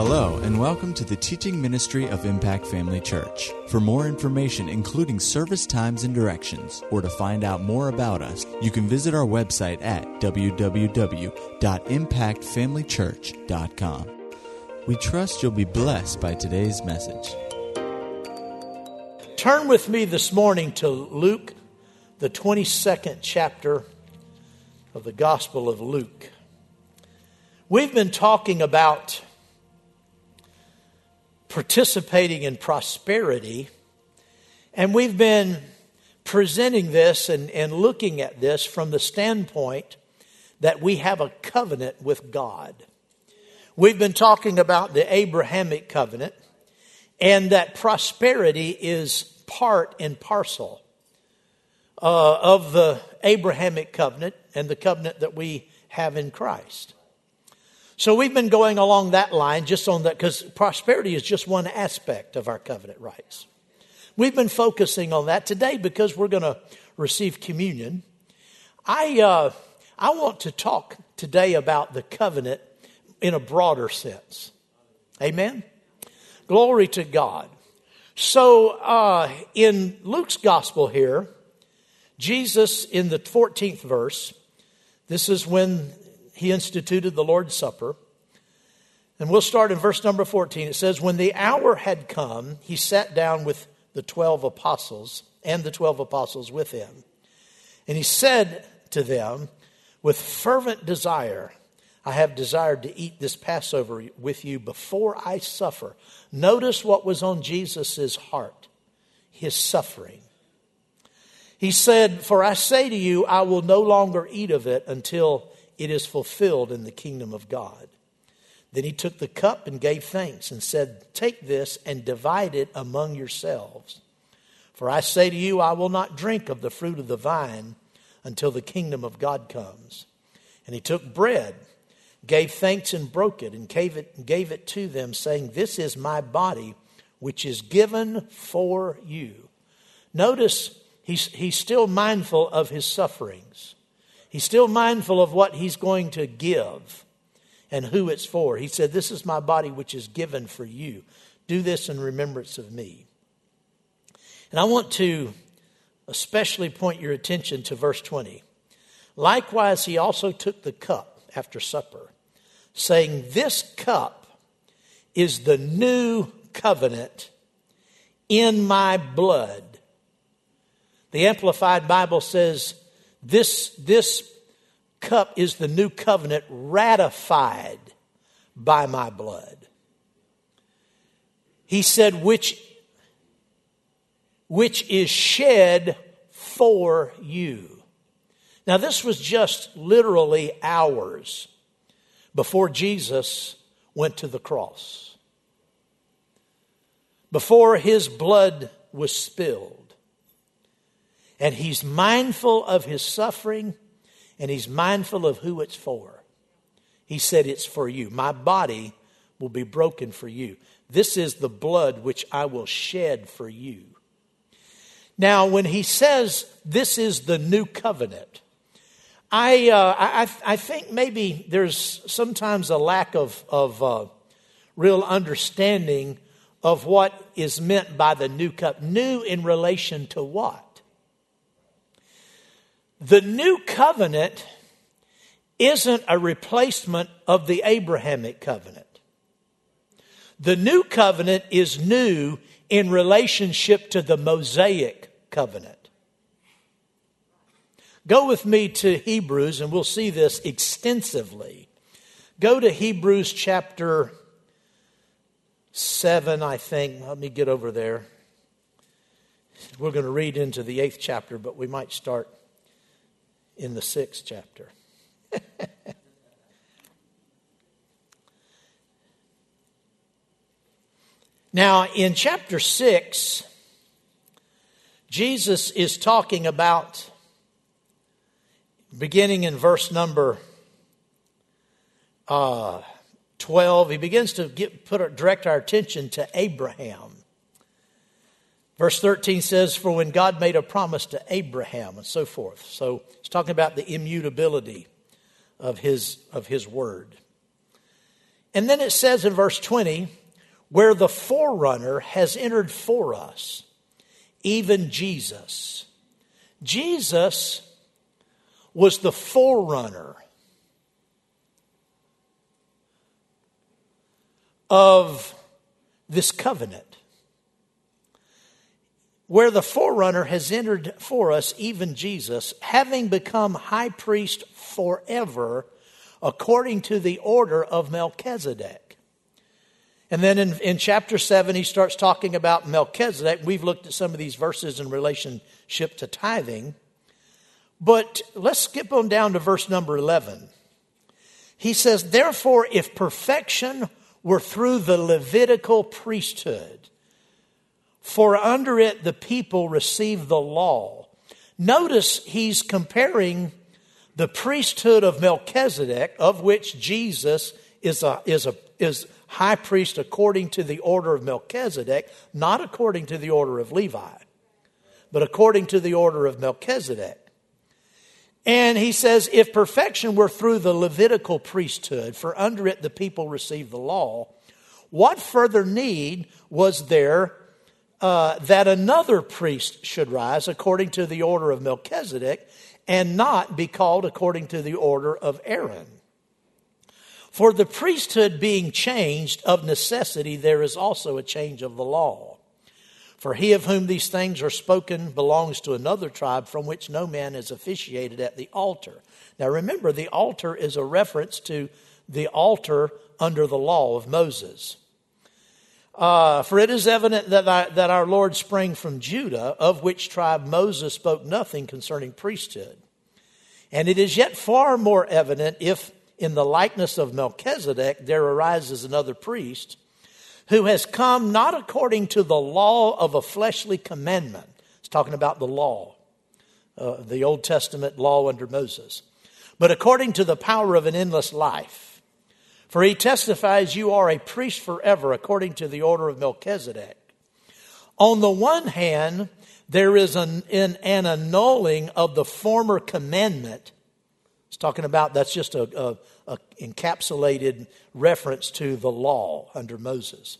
Hello, and welcome to the teaching ministry of Impact Family Church. For more information, including service times and directions, or to find out more about us, you can visit our website at www.impactfamilychurch.com. We trust you'll be blessed by today's message. Turn with me this morning to Luke, the 22nd chapter of the Gospel of Luke. We've been talking about participating in prosperity, and we've been presenting this and, and looking at this from the standpoint that we have a covenant with God. We've been talking about the Abrahamic covenant and that prosperity is part and parcel uh, of the Abrahamic covenant and the covenant that we have in Christ. So we've been going along that line just on that because prosperity is just one aspect of our covenant rights. We've been focusing on that today because we're going to receive communion. I, uh, I want to talk today about the covenant in a broader sense. Amen? Glory to God. So, uh, in Luke's gospel here, Jesus in the 14th verse, this is when he instituted the Lord's Supper. And we'll start in verse number 14. It says, When the hour had come, he sat down with the 12 apostles and the 12 apostles with him. And he said to them, With fervent desire, I have desired to eat this Passover with you before I suffer. Notice what was on Jesus' heart his suffering. He said, For I say to you, I will no longer eat of it until it is fulfilled in the kingdom of God. Then he took the cup and gave thanks and said, Take this and divide it among yourselves. For I say to you, I will not drink of the fruit of the vine until the kingdom of God comes. And he took bread, gave thanks and broke it, and gave it, gave it to them, saying, This is my body, which is given for you. Notice he's, he's still mindful of his sufferings. He's still mindful of what he's going to give and who it's for. He said, This is my body which is given for you. Do this in remembrance of me. And I want to especially point your attention to verse 20. Likewise, he also took the cup after supper, saying, This cup is the new covenant in my blood. The Amplified Bible says, this, this cup is the new covenant ratified by my blood. He said, which, which is shed for you. Now, this was just literally hours before Jesus went to the cross, before his blood was spilled. And he's mindful of his suffering and he's mindful of who it's for. He said, It's for you. My body will be broken for you. This is the blood which I will shed for you. Now, when he says this is the new covenant, I, uh, I, I think maybe there's sometimes a lack of, of uh, real understanding of what is meant by the new cup. New in relation to what? The new covenant isn't a replacement of the Abrahamic covenant. The new covenant is new in relationship to the Mosaic covenant. Go with me to Hebrews, and we'll see this extensively. Go to Hebrews chapter 7, I think. Let me get over there. We're going to read into the eighth chapter, but we might start in the sixth chapter. now, in chapter 6, Jesus is talking about, beginning in verse number uh, 12, he begins to get, put, direct our attention to Abraham. Verse 13 says, For when God made a promise to Abraham, and so forth. So it's talking about the immutability of his, of his word. And then it says in verse 20, where the forerunner has entered for us, even Jesus. Jesus was the forerunner of this covenant. Where the forerunner has entered for us, even Jesus, having become high priest forever, according to the order of Melchizedek. And then in, in chapter 7, he starts talking about Melchizedek. We've looked at some of these verses in relationship to tithing. But let's skip on down to verse number 11. He says, Therefore, if perfection were through the Levitical priesthood, for under it the people receive the law. Notice he's comparing the priesthood of Melchizedek, of which Jesus is, a, is, a, is high priest according to the order of Melchizedek, not according to the order of Levi, but according to the order of Melchizedek. And he says, if perfection were through the Levitical priesthood, for under it the people received the law, what further need was there uh, that another priest should rise according to the order of Melchizedek and not be called according to the order of Aaron? For the priesthood being changed, of necessity, there is also a change of the law. For he of whom these things are spoken belongs to another tribe from which no man is officiated at the altar. Now remember, the altar is a reference to the altar under the law of Moses. Uh, for it is evident that, I, that our Lord sprang from Judah, of which tribe Moses spoke nothing concerning priesthood. And it is yet far more evident if, in the likeness of Melchizedek, there arises another priest who has come not according to the law of a fleshly commandment. It's talking about the law, uh, the Old Testament law under Moses, but according to the power of an endless life. For he testifies, You are a priest forever, according to the order of Melchizedek. On the one hand, there is an, an, an annulling of the former commandment. It's talking about that's just a a encapsulated reference to the law under Moses.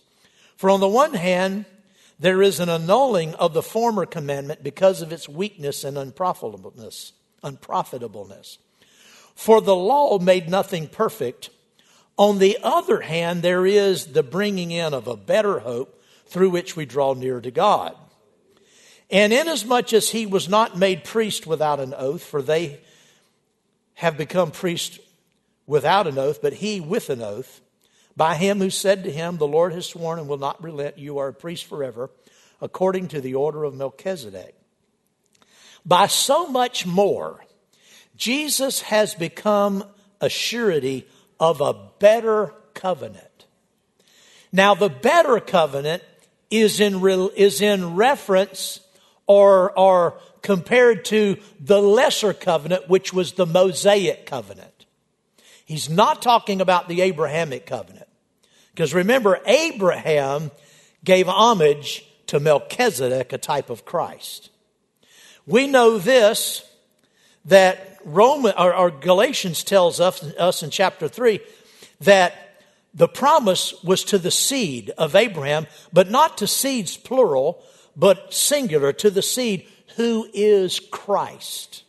For on the one hand, there is an annulling of the former commandment because of its weakness and unprofitableness. unprofitableness. For the law made nothing perfect. On the other hand, there is the bringing in of a better hope through which we draw near to God. And inasmuch as he was not made priest without an oath, for they have become priests without an oath, but he with an oath, by him who said to him, The Lord has sworn and will not relent, you are a priest forever, according to the order of Melchizedek. By so much more, Jesus has become a surety of a better covenant. Now, the better covenant is in, is in reference or, or compared to the lesser covenant, which was the Mosaic covenant. He's not talking about the Abrahamic covenant. Because remember, Abraham gave homage to Melchizedek, a type of Christ. We know this that Roman or, or Galatians tells us, us in chapter 3 that the promise was to the seed of Abraham, but not to seeds plural, but singular, to the seed who is Christ.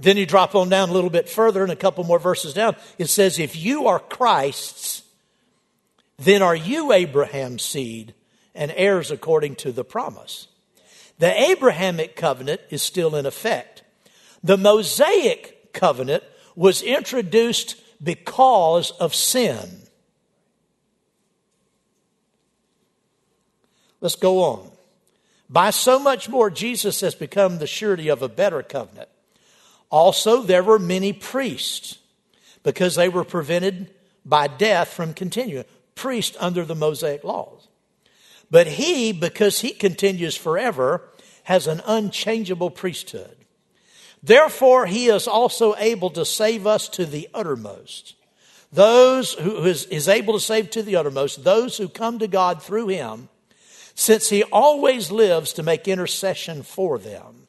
Then you drop on down a little bit further and a couple more verses down. It says, If you are Christ's, then are you Abraham's seed and heirs according to the promise. The Abrahamic covenant is still in effect. The Mosaic covenant was introduced because of sin. Let's go on. By so much more, Jesus has become the surety of a better covenant. Also, there were many priests because they were prevented by death from continuing. Priests under the Mosaic laws. But he, because he continues forever, has an unchangeable priesthood. Therefore, he is also able to save us to the uttermost. Those who is, is able to save to the uttermost, those who come to God through him, since he always lives to make intercession for them.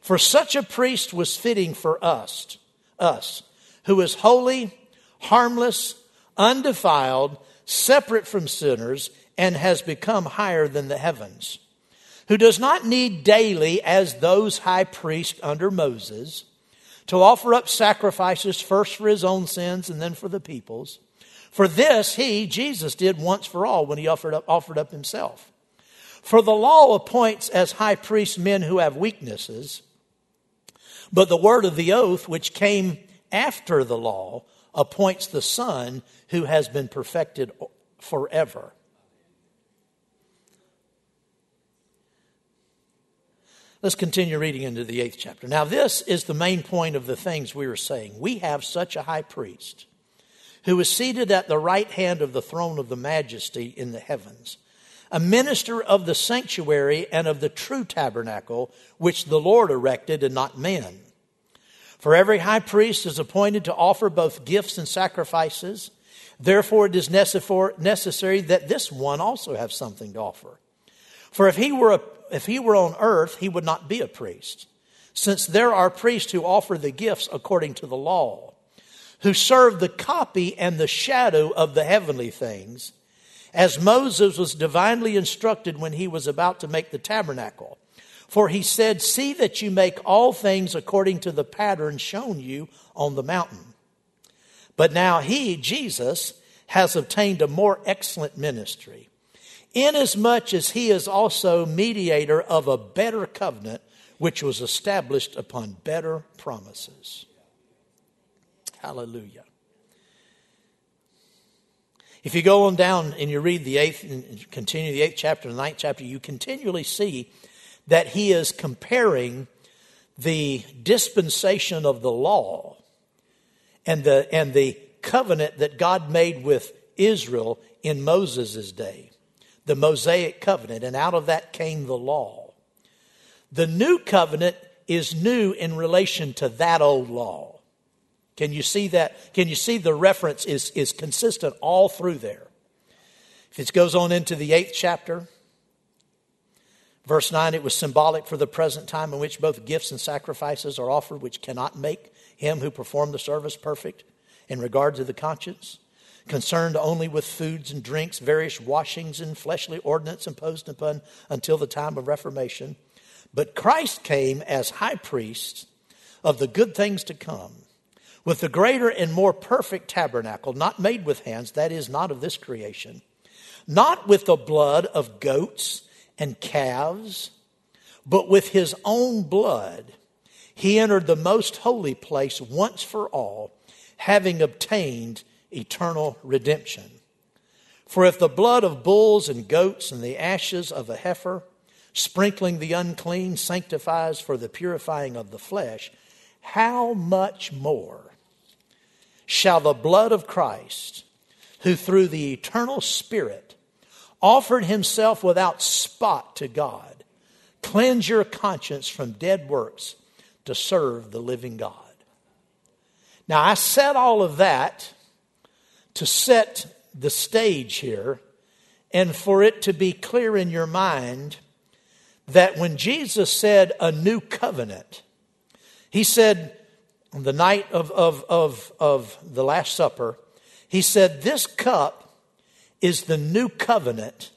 For such a priest was fitting for us, us, who is holy, harmless, undefiled, separate from sinners, and has become higher than the heavens, who does not need daily, as those high priests under Moses, to offer up sacrifices first for his own sins and then for the people's. For this he, Jesus, did once for all when he offered up, offered up himself. For the law appoints as high priests men who have weaknesses, but the word of the oath, which came after the law, appoints the Son who has been perfected forever. Let's continue reading into the eighth chapter. Now, this is the main point of the things we were saying. We have such a high priest who is seated at the right hand of the throne of the majesty in the heavens, a minister of the sanctuary and of the true tabernacle, which the Lord erected and not men. For every high priest is appointed to offer both gifts and sacrifices. Therefore, it is necessary that this one also have something to offer. For if he were, a, if he were on earth, he would not be a priest, since there are priests who offer the gifts according to the law, who serve the copy and the shadow of the heavenly things, as Moses was divinely instructed when he was about to make the tabernacle. For he said, See that you make all things according to the pattern shown you on the mountain. But now he, Jesus, has obtained a more excellent ministry, inasmuch as he is also mediator of a better covenant, which was established upon better promises. Hallelujah. If you go on down and you read the eighth and continue the eighth chapter and the ninth chapter, you continually see that he is comparing the dispensation of the law and the, and the covenant that God made with Israel in Moses' day, the Mosaic covenant, and out of that came the law. The new covenant is new in relation to that old law. Can you see that? Can you see the reference is, is consistent all through there? If it goes on into the eighth chapter, Verse 9, it was symbolic for the present time in which both gifts and sacrifices are offered, which cannot make him who performed the service perfect in regard to the conscience, concerned only with foods and drinks, various washings and fleshly ordinance imposed upon until the time of Reformation. But Christ came as high priest of the good things to come, with the greater and more perfect tabernacle, not made with hands, that is, not of this creation, not with the blood of goats and calves, but with his own blood he entered the most holy place once for all, having obtained eternal redemption. For if the blood of bulls and goats and the ashes of a heifer, sprinkling the unclean, sanctifies for the purifying of the flesh, how much more shall the blood of Christ, who through the eternal Spirit offered himself without spot to God. Cleanse your conscience from dead works to serve the living God. Now, I said all of that to set the stage here and for it to be clear in your mind that when Jesus said a new covenant, he said on the night of, of, of, of the Last Supper, he said, This cup is the new covenant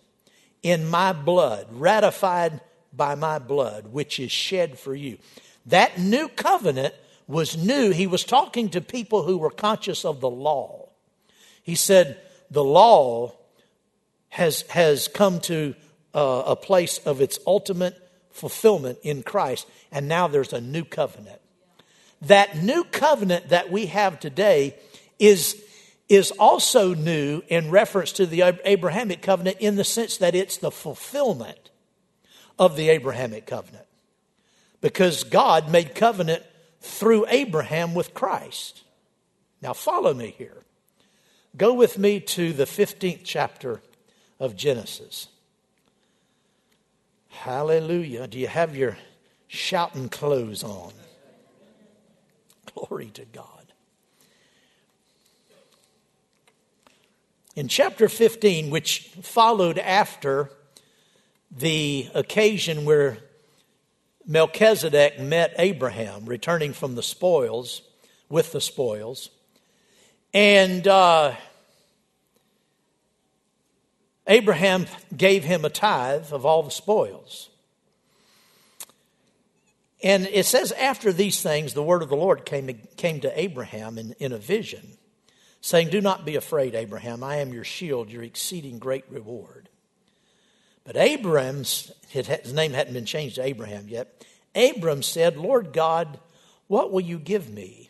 in my blood, ratified by my blood, which is shed for you. That new covenant was new. He was talking to people who were conscious of the law. He said, The law has, has come to uh, a place of its ultimate fulfillment in Christ, and now there's a new covenant. That new covenant that we have today is is also new in reference to the Abrahamic covenant in the sense that it's the fulfillment of the Abrahamic covenant. Because God made covenant through Abraham with Christ. Now, follow me here. Go with me to the 15th chapter of Genesis. Hallelujah. Do you have your shouting clothes on? Glory to God. In chapter 15, which followed after the occasion where Melchizedek met Abraham, returning from the spoils, with the spoils, and uh, Abraham gave him a tithe of all the spoils. And it says, after these things, the word of the Lord came to, came to Abraham in, in a vision, saying, Do not be afraid, Abraham. I am your shield, your exceeding great reward. But Abram's, his name hadn't been changed to Abraham yet. Abram said, Lord God, what will you give me?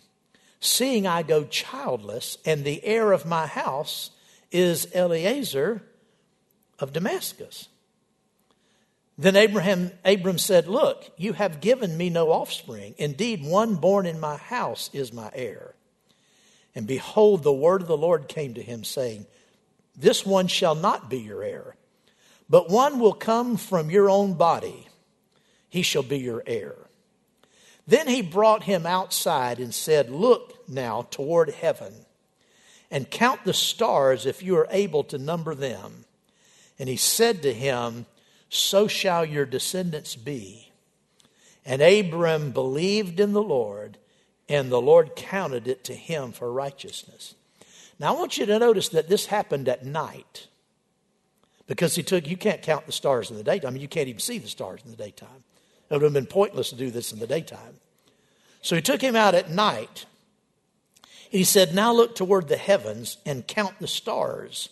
Seeing I go childless, and the heir of my house is Eliezer of Damascus. Then Abraham, Abram said, Look, you have given me no offspring. Indeed, one born in my house is my heir. And behold, the word of the Lord came to him, saying, This one shall not be your heir, but one will come from your own body. He shall be your heir. Then he brought him outside and said, Look now toward heaven and count the stars if you are able to number them. And he said to him, so shall your descendants be. And Abram believed in the Lord, and the Lord counted it to him for righteousness. Now, I want you to notice that this happened at night. Because he took, you can't count the stars in the daytime. I mean, you can't even see the stars in the daytime. It would have been pointless to do this in the daytime. So he took him out at night. He said, Now look toward the heavens and count the stars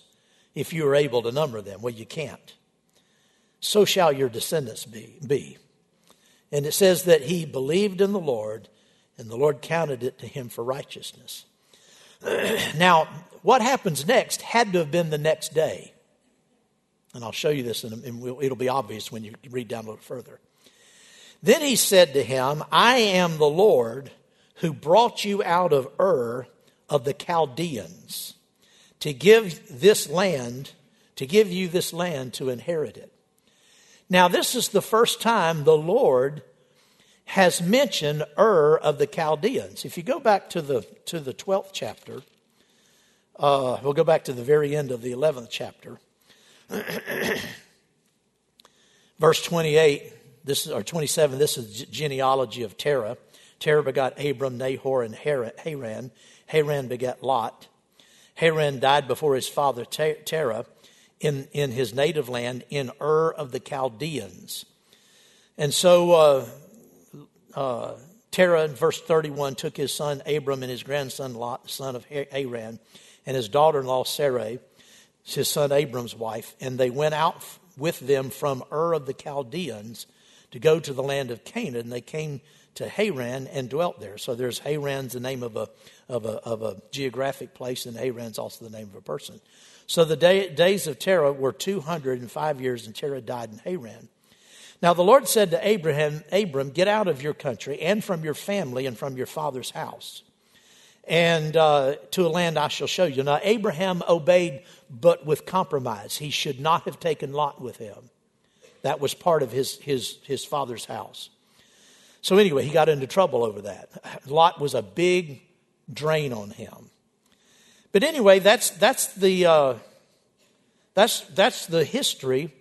if you are able to number them. Well, you can't so shall your descendants be, be. And it says that he believed in the Lord, and the Lord counted it to him for righteousness. now, what happens next had to have been the next day. And I'll show you this, and it'll be obvious when you read down a little further. Then he said to him, I am the Lord who brought you out of Ur of the Chaldeans to give this land, to give you this land to inherit it. Now, this is the first time the Lord has mentioned Ur of the Chaldeans. If you go back to the, to the 12th chapter, uh, we'll go back to the very end of the 11th chapter. Verse 28, this is, or 27, this is genealogy of Terah. Terah begot Abram, Nahor, and Haran. Haran begat Lot. Haran died before his father Terah in, in his native land in Ur of the Chaldeans. And so uh, uh, Terah, in verse 31, took his son Abram and his grandson Lot, son of Haran, and his daughter in law Sarai, his son Abram's wife, and they went out with them from Ur of the Chaldeans to go to the land of Canaan. They came to Haran and dwelt there. So there's Haran's the name of a, of a, of a geographic place, and Haran's also the name of a person. So the day, days of Terah were 205 years, and Terah died in Haran. Now the Lord said to Abraham, Abram, get out of your country and from your family and from your father's house, and uh, to a land I shall show you. Now Abraham obeyed, but with compromise. He should not have taken Lot with him. That was part of his, his, his father's house. So anyway, he got into trouble over that. Lot was a big drain on him. But anyway, that's, that's, the, uh, that's, that's the history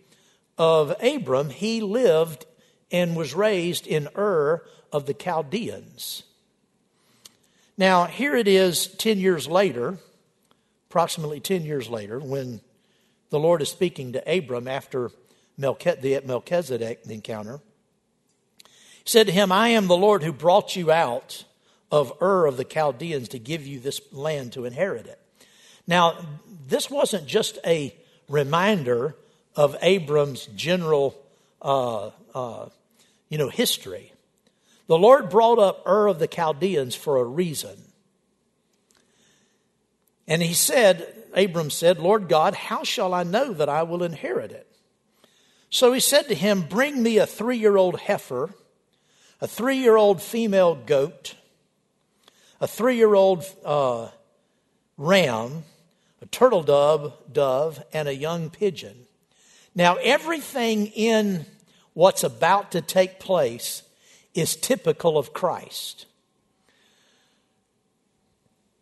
of Abram. He lived and was raised in Ur of the Chaldeans. Now, here it is 10 years later, approximately 10 years later, when the Lord is speaking to Abram after the Melchizedek encounter. He said to him, I am the Lord who brought you out of Ur of the Chaldeans to give you this land to inherit it. Now, this wasn't just a reminder of Abram's general, uh, uh, you know, history. The Lord brought up Ur of the Chaldeans for a reason. And he said, Abram said, Lord God, how shall I know that I will inherit it? So he said to him, Bring me a three year old heifer, a three year old female goat, a three year old uh, ram, a turtle dove, dove, and a young pigeon. Now, everything in what's about to take place is typical of Christ.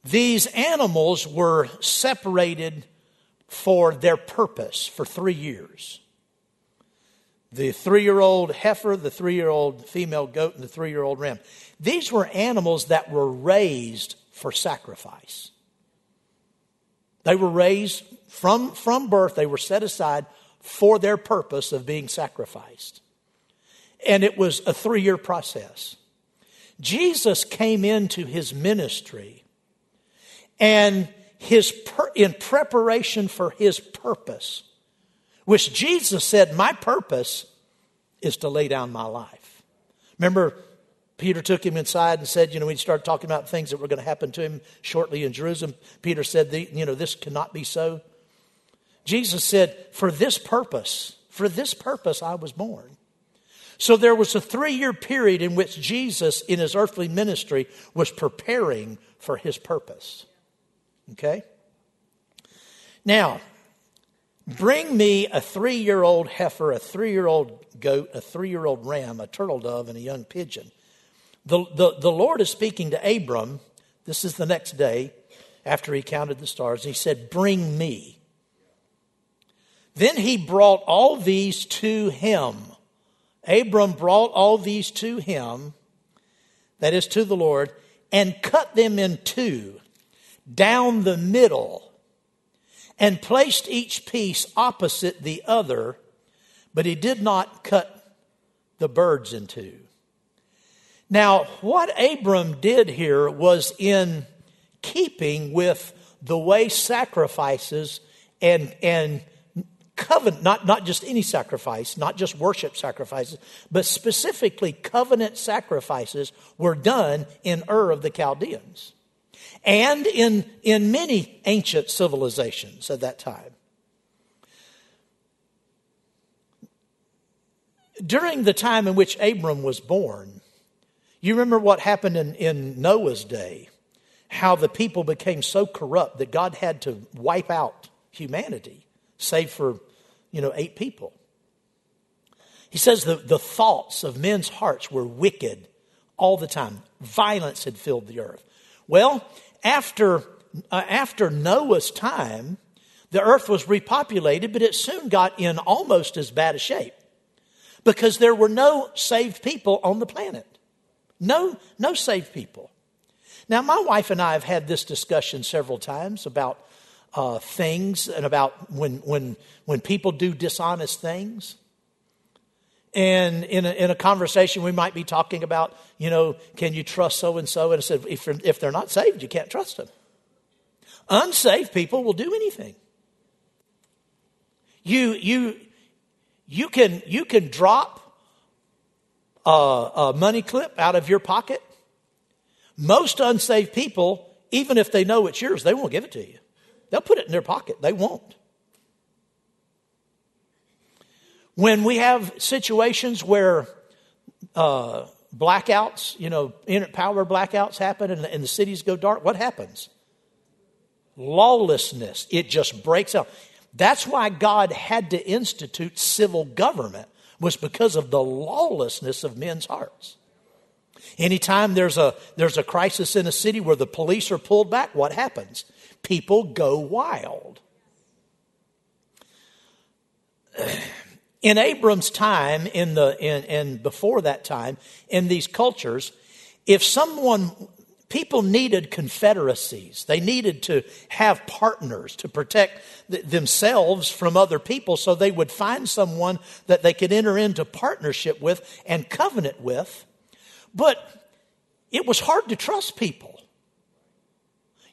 These animals were separated for their purpose for three years. The three year old heifer, the three year old female goat, and the three year old ram. These were animals that were raised for sacrifice. They were raised from, from birth, they were set aside for their purpose of being sacrificed. And it was a three year process. Jesus came into his ministry and his in preparation for his purpose, which Jesus said, My purpose is to lay down my life. Remember, Peter took him inside and said, You know, he started talking about things that were going to happen to him shortly in Jerusalem, Peter said, You know, this cannot be so. Jesus said, For this purpose, for this purpose I was born. So there was a three year period in which Jesus, in his earthly ministry, was preparing for his purpose. Okay? Now, bring me a three year old heifer, a three year old goat, a three year old ram, a turtle dove, and a young pigeon. The, the, the Lord is speaking to Abram. This is the next day after he counted the stars. He said, Bring me. Then he brought all these to him. Abram brought all these to him, that is to the Lord, and cut them in two down the middle and placed each piece opposite the other, but he did not cut the birds in two. Now, what Abram did here was in keeping with the way sacrifices and, and covenant, not, not just any sacrifice, not just worship sacrifices, but specifically covenant sacrifices were done in Ur of the Chaldeans and in, in many ancient civilizations at that time. During the time in which Abram was born, you remember what happened in, in Noah's day, how the people became so corrupt that God had to wipe out humanity, save for, you know, eight people. He says the, the thoughts of men's hearts were wicked all the time. Violence had filled the earth. Well, after, uh, after Noah's time, the earth was repopulated, but it soon got in almost as bad a shape because there were no saved people on the planet. No, no saved people. Now, my wife and I have had this discussion several times about uh, things and about when, when, when people do dishonest things. And in a, in a conversation, we might be talking about, you know, can you trust so and so? And I said, if, if they're not saved, you can't trust them. Unsaved people will do anything. You, you, you, can, you can drop a, a money clip out of your pocket. Most unsaved people, even if they know it's yours, they won't give it to you. They'll put it in their pocket. They won't. When we have situations where uh, blackouts, you know, power blackouts happen and, and the cities go dark, what happens? Lawlessness. It just breaks out. That's why God had to institute civil government, was because of the lawlessness of men's hearts. Anytime there's a, there's a crisis in a city where the police are pulled back, what happens? People go wild. In Abram's time, in the in, and before that time, in these cultures, if someone people needed confederacies. They needed to have partners to protect th- themselves from other people, so they would find someone that they could enter into partnership with and covenant with. But it was hard to trust people.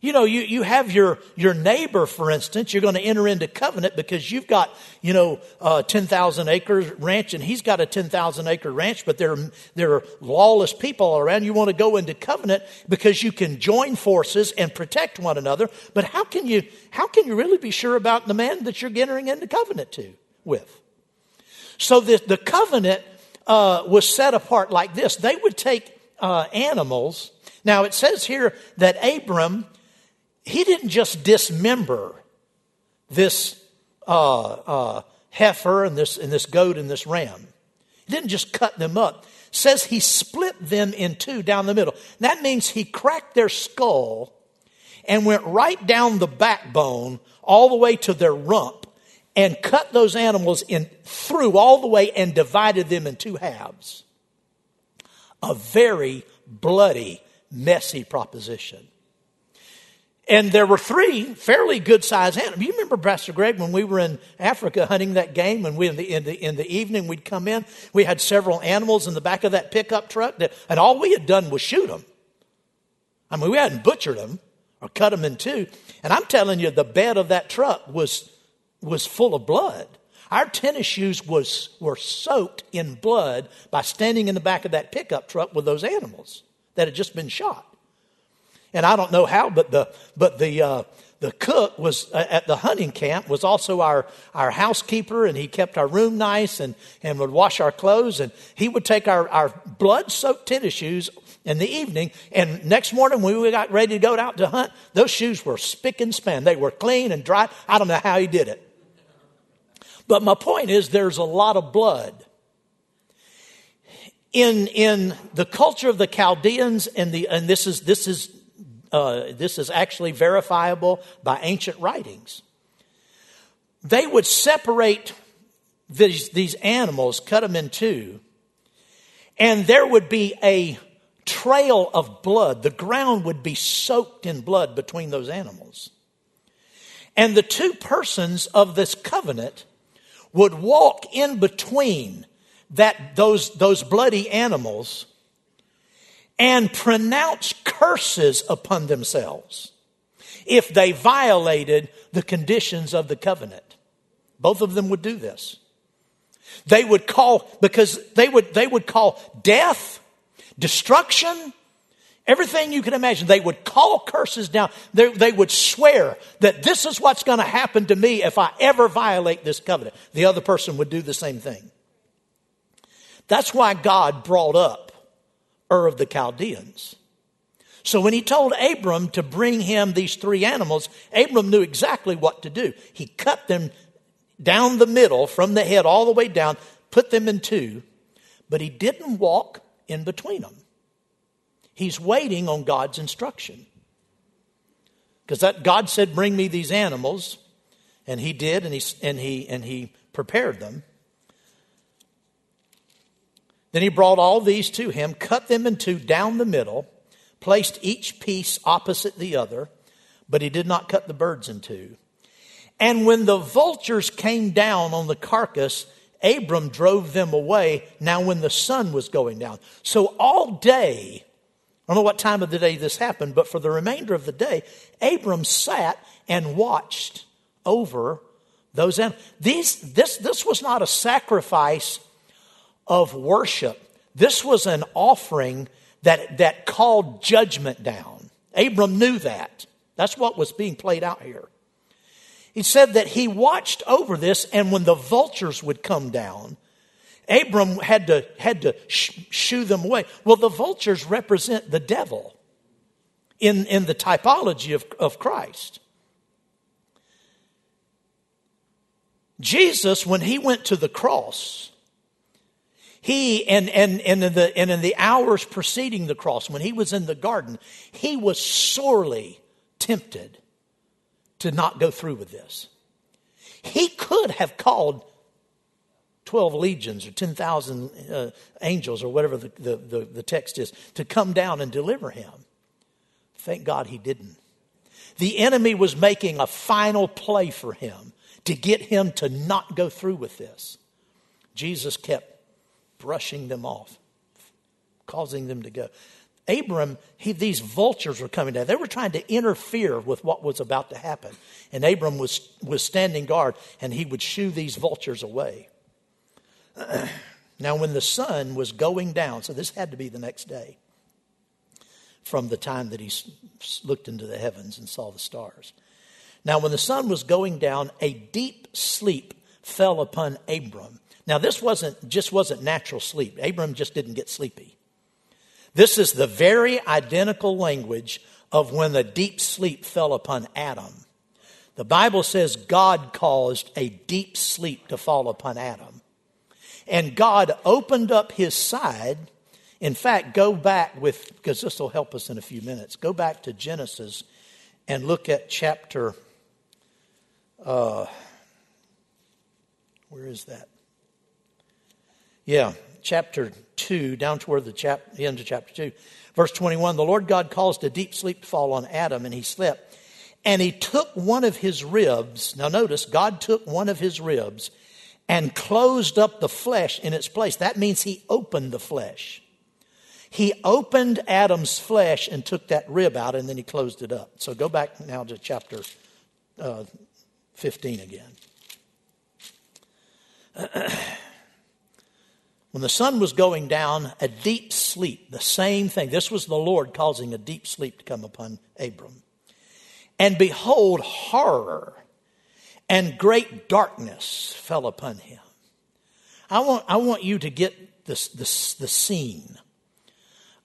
You know, you, you have your, your neighbor, for instance, you're going to enter into covenant because you've got, you know, a 10,000 acre ranch and he's got a 10,000 acre ranch, but there, there are lawless people all around. You want to go into covenant because you can join forces and protect one another. But how can you, how can you really be sure about the man that you're entering into covenant to, with? So the, the covenant uh, was set apart like this. They would take uh, animals. Now it says here that Abram he didn't just dismember this uh, uh, heifer and this, and this goat and this ram. He didn't just cut them up. It says he split them in two down the middle. That means he cracked their skull and went right down the backbone all the way to their rump and cut those animals in through all the way and divided them in two halves. A very bloody, messy proposition. And there were three fairly good sized animals. You remember, Pastor Greg, when we were in Africa hunting that game, and we in the, in the, in the evening we'd come in, we had several animals in the back of that pickup truck, that, and all we had done was shoot them. I mean, we hadn't butchered them or cut them in two. And I'm telling you, the bed of that truck was, was full of blood. Our tennis shoes was, were soaked in blood by standing in the back of that pickup truck with those animals that had just been shot. And I don't know how, but the, but the, uh, the cook was uh, at the hunting camp was also our, our housekeeper and he kept our room nice and, and would wash our clothes and he would take our, our blood soaked tennis shoes in the evening and next morning when we got ready to go out to hunt those shoes were spick and span. They were clean and dry. I don't know how he did it. But my point is there's a lot of blood in in the culture of the chaldeans and the and this is this is uh, this is actually verifiable by ancient writings. They would separate these, these animals, cut them in two, and there would be a trail of blood. The ground would be soaked in blood between those animals. And the two persons of this covenant would walk in between that, those, those bloody animals and pronounce curses upon themselves if they violated the conditions of the covenant. Both of them would do this. They would call, because they would, they would call death, destruction, everything you can imagine. They would call curses down. They, they would swear that this is what's going to happen to me if I ever violate this covenant. The other person would do the same thing. That's why God brought up Ur of the Chaldeans. So when he told Abram to bring him these three animals, Abram knew exactly what to do. He cut them down the middle, from the head all the way down, put them in two, but he didn't walk in between them. He's waiting on God's instruction. Because that God said, Bring me these animals, and he did, and he, and he, and he prepared them. Then he brought all these to him, cut them in two down the middle, placed each piece opposite the other, but he did not cut the birds in two. And when the vultures came down on the carcass, Abram drove them away now when the sun was going down. So all day, I don't know what time of the day this happened, but for the remainder of the day, Abram sat and watched over those animals. These, this, this was not a sacrifice of worship. This was an offering that, that called judgment down. Abram knew that. That's what was being played out here. He said that he watched over this, and when the vultures would come down, Abram had to, had to sh- shoo them away. Well, the vultures represent the devil in, in the typology of, of Christ. Jesus, when he went to the cross, he, and, and, and, in the, and in the hours preceding the cross, when he was in the garden, he was sorely tempted to not go through with this. He could have called 12 legions or 10,000 uh, angels or whatever the, the, the, the text is to come down and deliver him. Thank God he didn't. The enemy was making a final play for him to get him to not go through with this. Jesus kept brushing them off, causing them to go. Abram, he, these vultures were coming down. They were trying to interfere with what was about to happen. And Abram was, was standing guard, and he would shoo these vultures away. now, when the sun was going down, so this had to be the next day from the time that he looked into the heavens and saw the stars. Now, when the sun was going down, a deep sleep fell upon Abram, now, this wasn't just wasn't natural sleep. Abram just didn't get sleepy. This is the very identical language of when the deep sleep fell upon Adam. The Bible says God caused a deep sleep to fall upon Adam. And God opened up his side. In fact, go back with, because this will help us in a few minutes, go back to Genesis and look at chapter, uh, where is that? Yeah, chapter 2, down toward the, chap- the end of chapter 2. Verse 21 The Lord God caused a deep sleep to fall on Adam, and he slept. And he took one of his ribs. Now, notice, God took one of his ribs and closed up the flesh in its place. That means he opened the flesh. He opened Adam's flesh and took that rib out, and then he closed it up. So go back now to chapter uh, 15 again. when the sun was going down, a deep sleep, the same thing. This was the Lord causing a deep sleep to come upon Abram. And behold, horror and great darkness fell upon him. I want, I want you to get this, this, the scene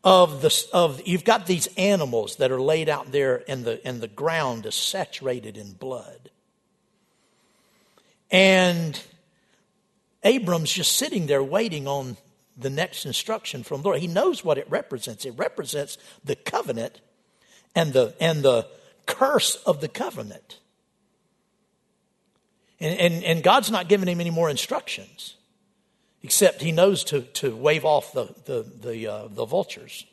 of the of you've got these animals that are laid out there and the and the ground is saturated in blood. And Abram's just sitting there waiting on the next instruction from the Lord. He knows what it represents. It represents the covenant and the and the curse of the covenant. And, and, and God's not giving him any more instructions except he knows to, to wave off the, the, the, uh, the vultures.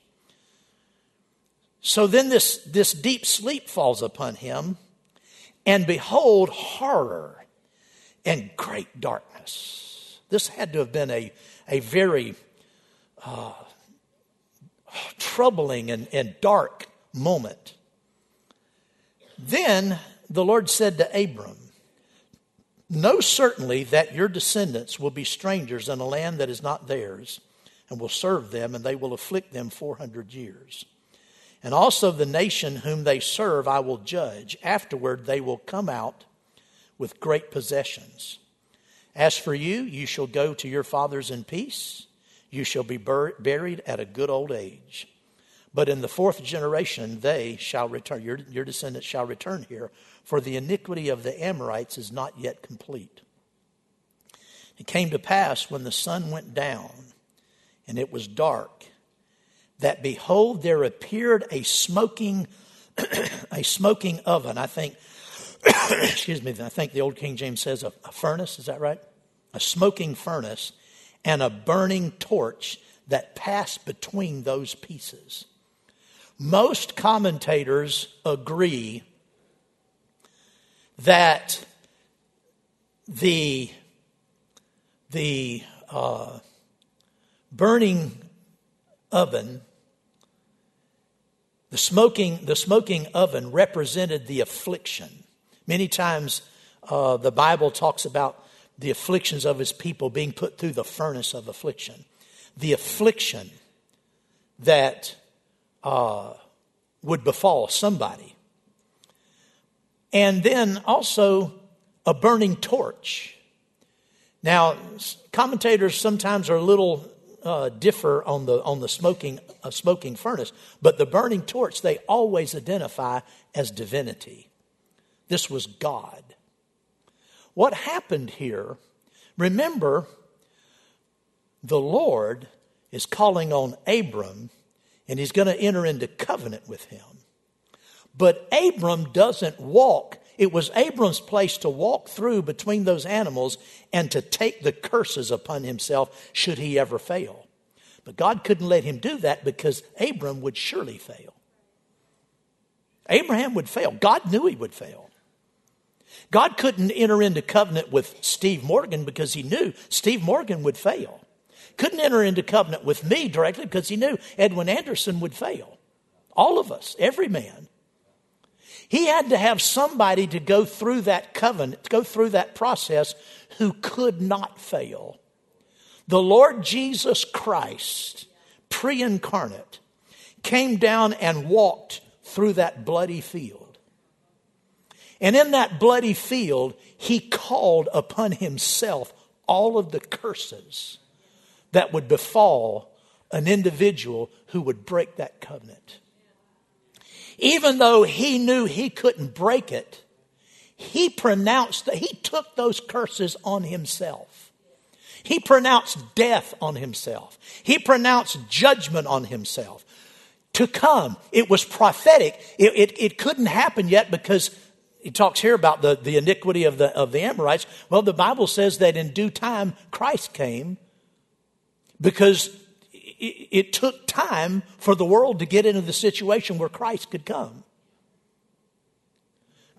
So then this, this deep sleep falls upon him, and behold, horror and great darkness. This had to have been a, a very uh, troubling and, and dark moment. Then the Lord said to Abram, Know certainly that your descendants will be strangers in a land that is not theirs, and will serve them, and they will afflict them 400 years. And also the nation whom they serve I will judge. Afterward they will come out with great possessions. As for you, you shall go to your fathers in peace. You shall be bur- buried at a good old age. But in the fourth generation, they shall return. Your, your descendants shall return here, for the iniquity of the Amorites is not yet complete. It came to pass when the sun went down and it was dark that behold there appeared a smoking a smoking oven. I think excuse me, I think the old King James says a, a furnace, is that right? A smoking furnace and a burning torch that passed between those pieces. Most commentators agree that the, the uh, burning oven, the smoking, the smoking oven represented the affliction. Many times uh, the Bible talks about the afflictions of his people being put through the furnace of affliction. The affliction that uh, would befall somebody and then also a burning torch. Now, commentators sometimes are a little uh, differ on the on the smoking uh, smoking furnace, but the burning torch they always identify as divinity. This was God. What happened here? Remember, the Lord is calling on Abram, and he's going to enter into covenant with him. But Abram doesn't walk. It was Abram's place to walk through between those animals and to take the curses upon himself should he ever fail. But God couldn't let him do that because Abram would surely fail. Abraham would fail. God knew he would fail. God couldn't enter into covenant with Steve Morgan because he knew Steve Morgan would fail. Couldn't enter into covenant with me directly because he knew Edwin Anderson would fail. All of us, every man. He had to have somebody to go through that covenant, to go through that process who could not fail. The Lord Jesus Christ, pre incarnate, came down and walked through that bloody field. And in that bloody field, he called upon himself all of the curses that would befall an individual who would break that covenant. Even though he knew he couldn't break it, he pronounced that he took those curses on himself. He pronounced death on himself. He pronounced judgment on himself. To come, it was prophetic. It, it, it couldn't happen yet because he talks here about the, the iniquity of the, of the Amorites. Well, the Bible says that in due time Christ came because it took time for the world to get into the situation where Christ could come.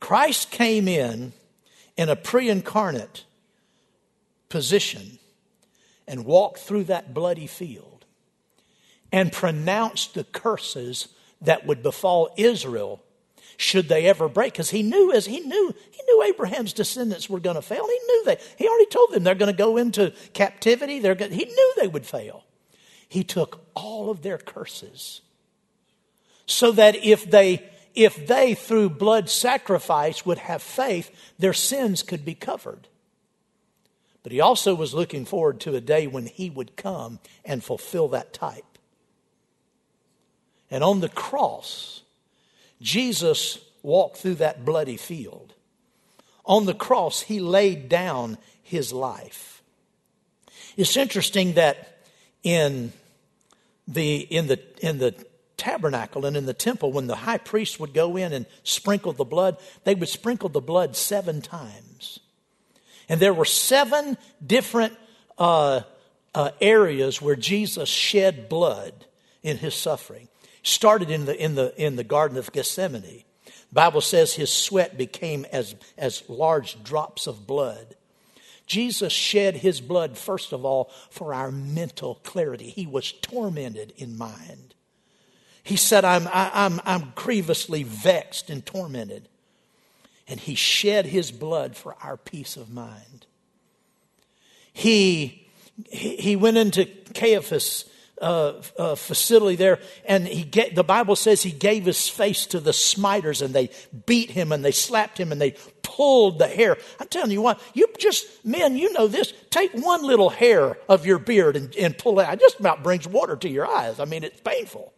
Christ came in in a pre incarnate position and walked through that bloody field and pronounced the curses that would befall Israel should they ever break because he knew as he knew he knew abraham's descendants were going to fail. He knew that. he already told them they're going to go into captivity. They're going, he knew they would fail. He took all of their curses. So that if they if they through blood sacrifice would have faith their sins could be covered. But he also was looking forward to a day when he would come and fulfill that type. And on the cross Jesus walked through that bloody field. On the cross, he laid down his life. It's interesting that in the, in the, in the tabernacle and in the temple, when the high priest would go in and sprinkle the blood, they would sprinkle the blood seven times. And there were seven different uh, uh, areas where Jesus shed blood in his suffering started in the, in the, in the Garden of Gethsemane. Bible says his sweat became as, as large drops of blood. Jesus shed his blood, first of all, for our mental clarity. He was tormented in mind. He said, I'm, I, I'm, I'm grievously vexed and tormented. And he shed his blood for our peace of mind. He, he went into Caiaphas uh, uh, facility there, and he get, the Bible says he gave his face to the smiters, and they beat him, and they slapped him, and they pulled the hair. I'm telling you what, you just men, you know this. Take one little hair of your beard and, and pull it. It just about brings water to your eyes. I mean, it's painful.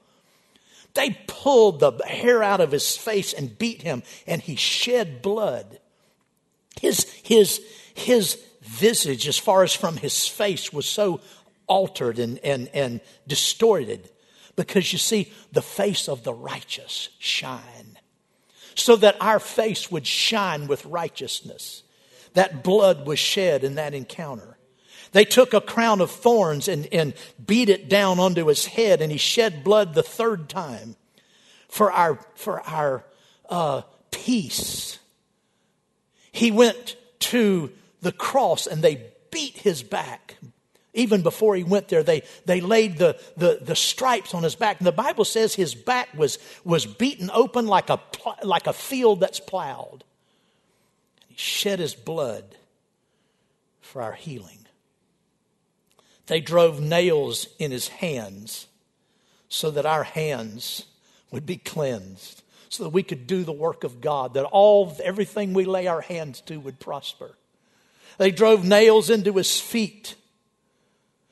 They pulled the hair out of his face and beat him, and he shed blood. His his his visage, as far as from his face, was so altered and, and, and distorted because you see, the face of the righteous shine. So that our face would shine with righteousness. That blood was shed in that encounter. They took a crown of thorns and, and beat it down onto his head, and he shed blood the third time for our, for our uh, peace. He went to the cross and they beat his back, even before he went there, they, they laid the, the, the stripes on his back. And the Bible says his back was, was beaten open like a, like a field that's plowed. He shed his blood for our healing. They drove nails in his hands so that our hands would be cleansed, so that we could do the work of God, that all everything we lay our hands to would prosper. They drove nails into his feet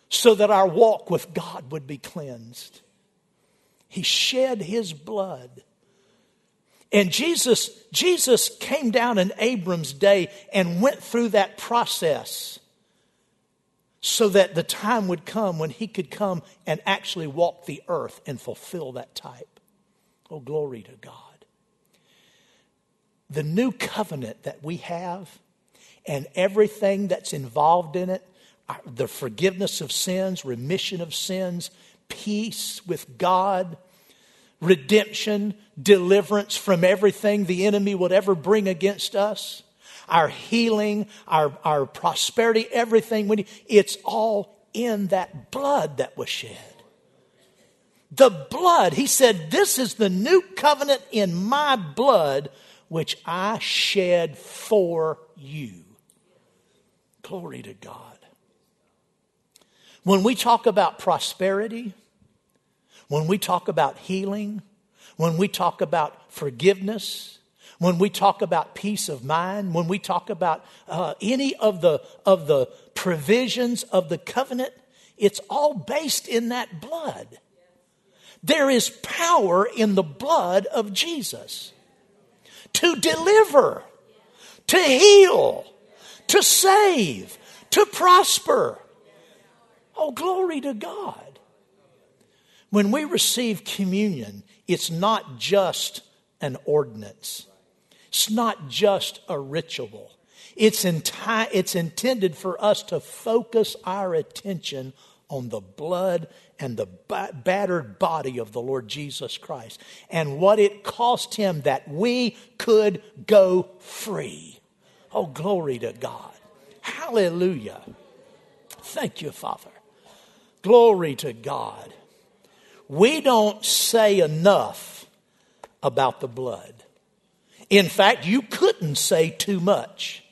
so that our walk with God would be cleansed. He shed his blood. And Jesus, Jesus came down in Abram's day and went through that process so that the time would come when he could come and actually walk the earth and fulfill that type. Oh, glory to God. The new covenant that we have and everything that's involved in it the forgiveness of sins, remission of sins, peace with God, redemption, deliverance from everything the enemy would ever bring against us, our healing, our, our prosperity, everything. We it's all in that blood that was shed. The blood, he said, This is the new covenant in my blood, which I shed for you. Glory to God. When we talk about prosperity, when we talk about healing, when we talk about forgiveness, when we talk about peace of mind, when we talk about uh, any of the, of the provisions of the covenant, it's all based in that blood. There is power in the blood of Jesus to deliver, to heal, to save, to prosper. Oh, glory to God. When we receive communion, it's not just an ordinance, it's not just a ritual. It's, enti- it's intended for us to focus our attention on the blood and the battered body of the Lord Jesus Christ and what it cost him that we could go free. Oh, glory to God. Hallelujah. Thank you, Father. Glory to God. We don't say enough about the blood. In fact, you couldn't say too much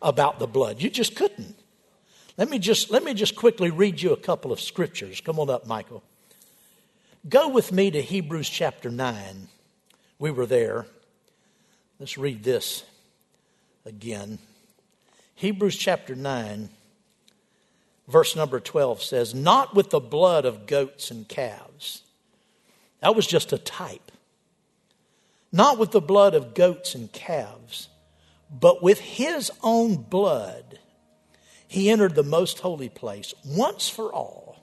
about the blood. You just couldn't. Let me just, let me just quickly read you a couple of scriptures. Come on up, Michael. Go with me to Hebrews chapter 9. We were there. Let's read this again. Hebrews chapter 9, verse number 12 says, Not with the blood of goats and calves. That was just a type. Not with the blood of goats and calves, but with his own blood he entered the most holy place once for all,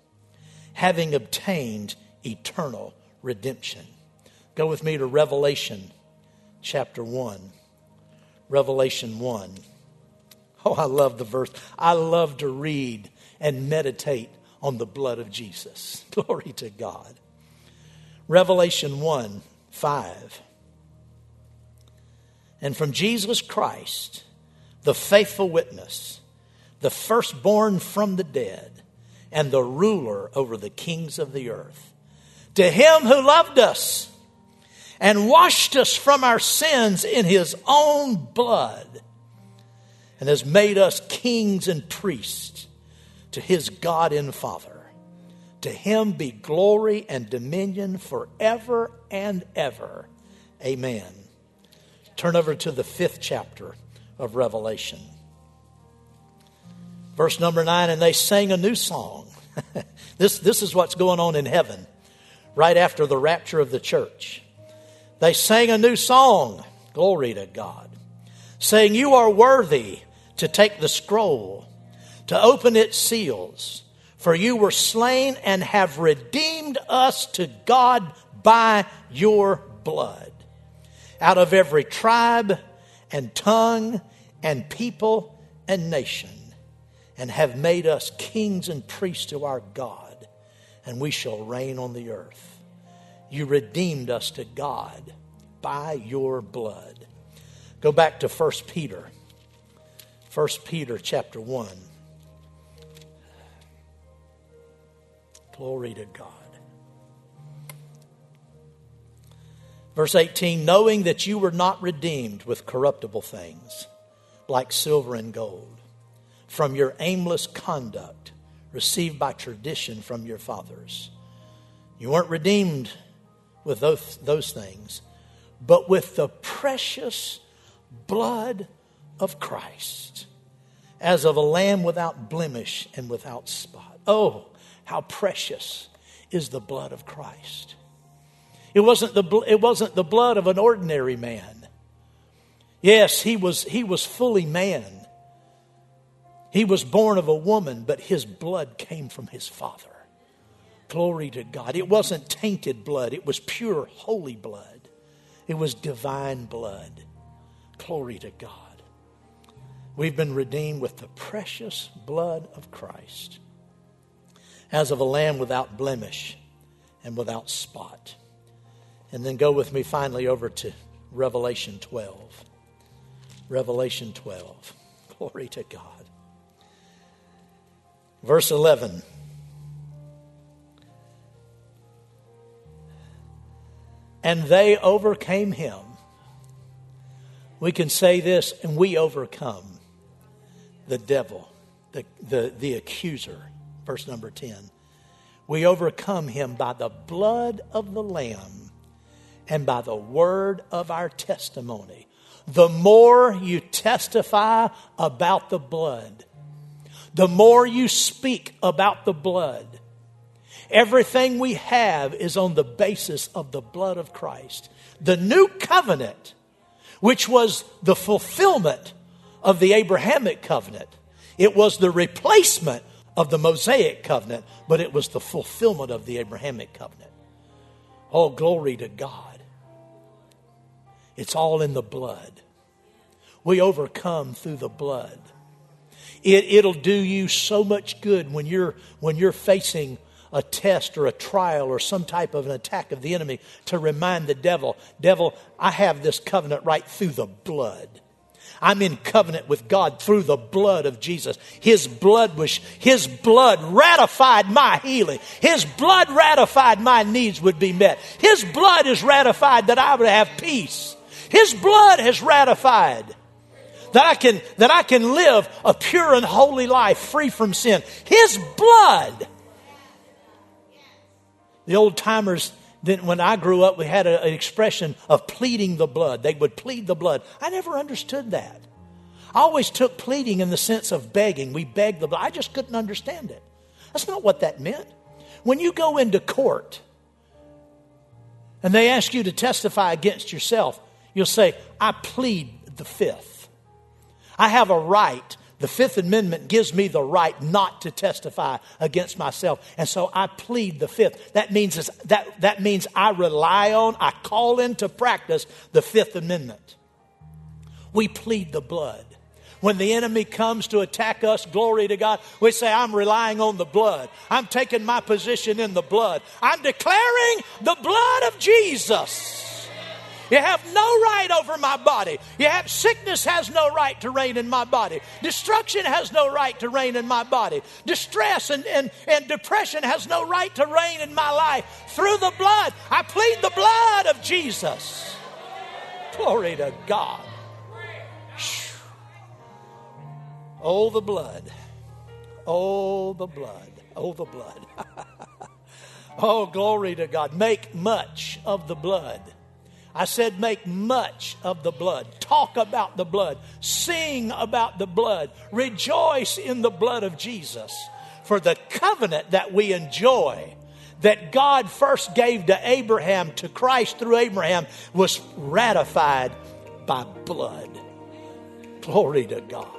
having obtained eternal redemption. Go with me to Revelation chapter 1. Revelation 1. Oh, I love the verse. I love to read and meditate on the blood of Jesus. Glory to God. Revelation 1 5. And from Jesus Christ, the faithful witness the firstborn from the dead, and the ruler over the kings of the earth. To him who loved us and washed us from our sins in his own blood, and has made us kings and priests to his God and Father. To him be glory and dominion forever and ever. Amen. Turn over to the fifth chapter of Revelation. Verse number nine, and they sang a new song. this, this is what's going on in heaven right after the rapture of the church. They sang a new song, glory to God, saying, You are worthy to take the scroll, to open its seals, for you were slain and have redeemed us to God by your blood. Out of every tribe and tongue and people and nation and have made us kings and priests to our God, and we shall reign on the earth. You redeemed us to God by your blood. Go back to 1 Peter. 1 Peter chapter 1. Glory to God. Verse 18 knowing that you were not redeemed with corruptible things like silver and gold from your aimless conduct received by tradition from your fathers. You weren't redeemed with those, those things, but with the precious blood of Christ, as of a lamb without blemish and without spot. Oh, how precious is the blood of Christ. It wasn't the, it wasn't the blood of an ordinary man. Yes, he was, he was fully man he was born of a woman, but his blood came from his father. Glory to God. It wasn't tainted blood, it was pure, holy blood. It was divine blood. Glory to God. We've been redeemed with the precious blood of Christ, as of a lamb without blemish and without spot. And then go with me finally over to Revelation 12. Revelation 12. Glory to God. Verse 11. And they overcame him. We can say this, and we overcome the devil, the, the, the accuser. Verse number 10. We overcome him by the blood of the Lamb and by the word of our testimony. The more you testify about the blood, the more you speak about the blood. Everything we have is on the basis of the blood of Christ. The new covenant, which was the fulfillment of the Abrahamic covenant, it was the replacement of the Mosaic covenant, but it was the fulfillment of the Abrahamic covenant. Oh, glory to God. It's all in the blood. We overcome through the blood. It, it'll do you so much good when you're, when you're facing a test or a trial or some type of an attack of the enemy to remind the devil, Devil, I have this covenant right through the blood. I'm in covenant with God through the blood of Jesus. His blood was, His blood ratified my healing. His blood ratified my needs would be met. His blood is ratified that I would have peace. His blood has ratified that I can, that I can live a pure and holy life free from sin. His blood. The old timers, then when I grew up, we had a, an expression of pleading the blood. They would plead the blood. I never understood that. I always took pleading in the sense of begging. We begged the blood. I just couldn't understand it. That's not what that meant. When you go into court and they ask you to testify against yourself, you'll say, I plead the fifth. I have a right. The Fifth Amendment gives me the right not to testify against myself. And so I plead the Fifth. That means, that, that means I rely on, I call into practice the Fifth Amendment. We plead the blood. When the enemy comes to attack us, glory to God, we say, I'm relying on the blood. I'm taking my position in the blood. I'm declaring the blood of Jesus. You have no right over my body. You have sickness has no right to reign in my body. Destruction has no right to reign in my body. Distress and, and, and depression has no right to reign in my life. Through the blood, I plead the blood of Jesus. Glory to God. Oh, the blood. Oh, the blood. Oh, the blood. oh, glory to God. Make much of the blood. I said, make much of the blood. Talk about the blood. Sing about the blood. Rejoice in the blood of Jesus. For the covenant that we enjoy, that God first gave to Abraham, to Christ through Abraham, was ratified by blood. Glory to God.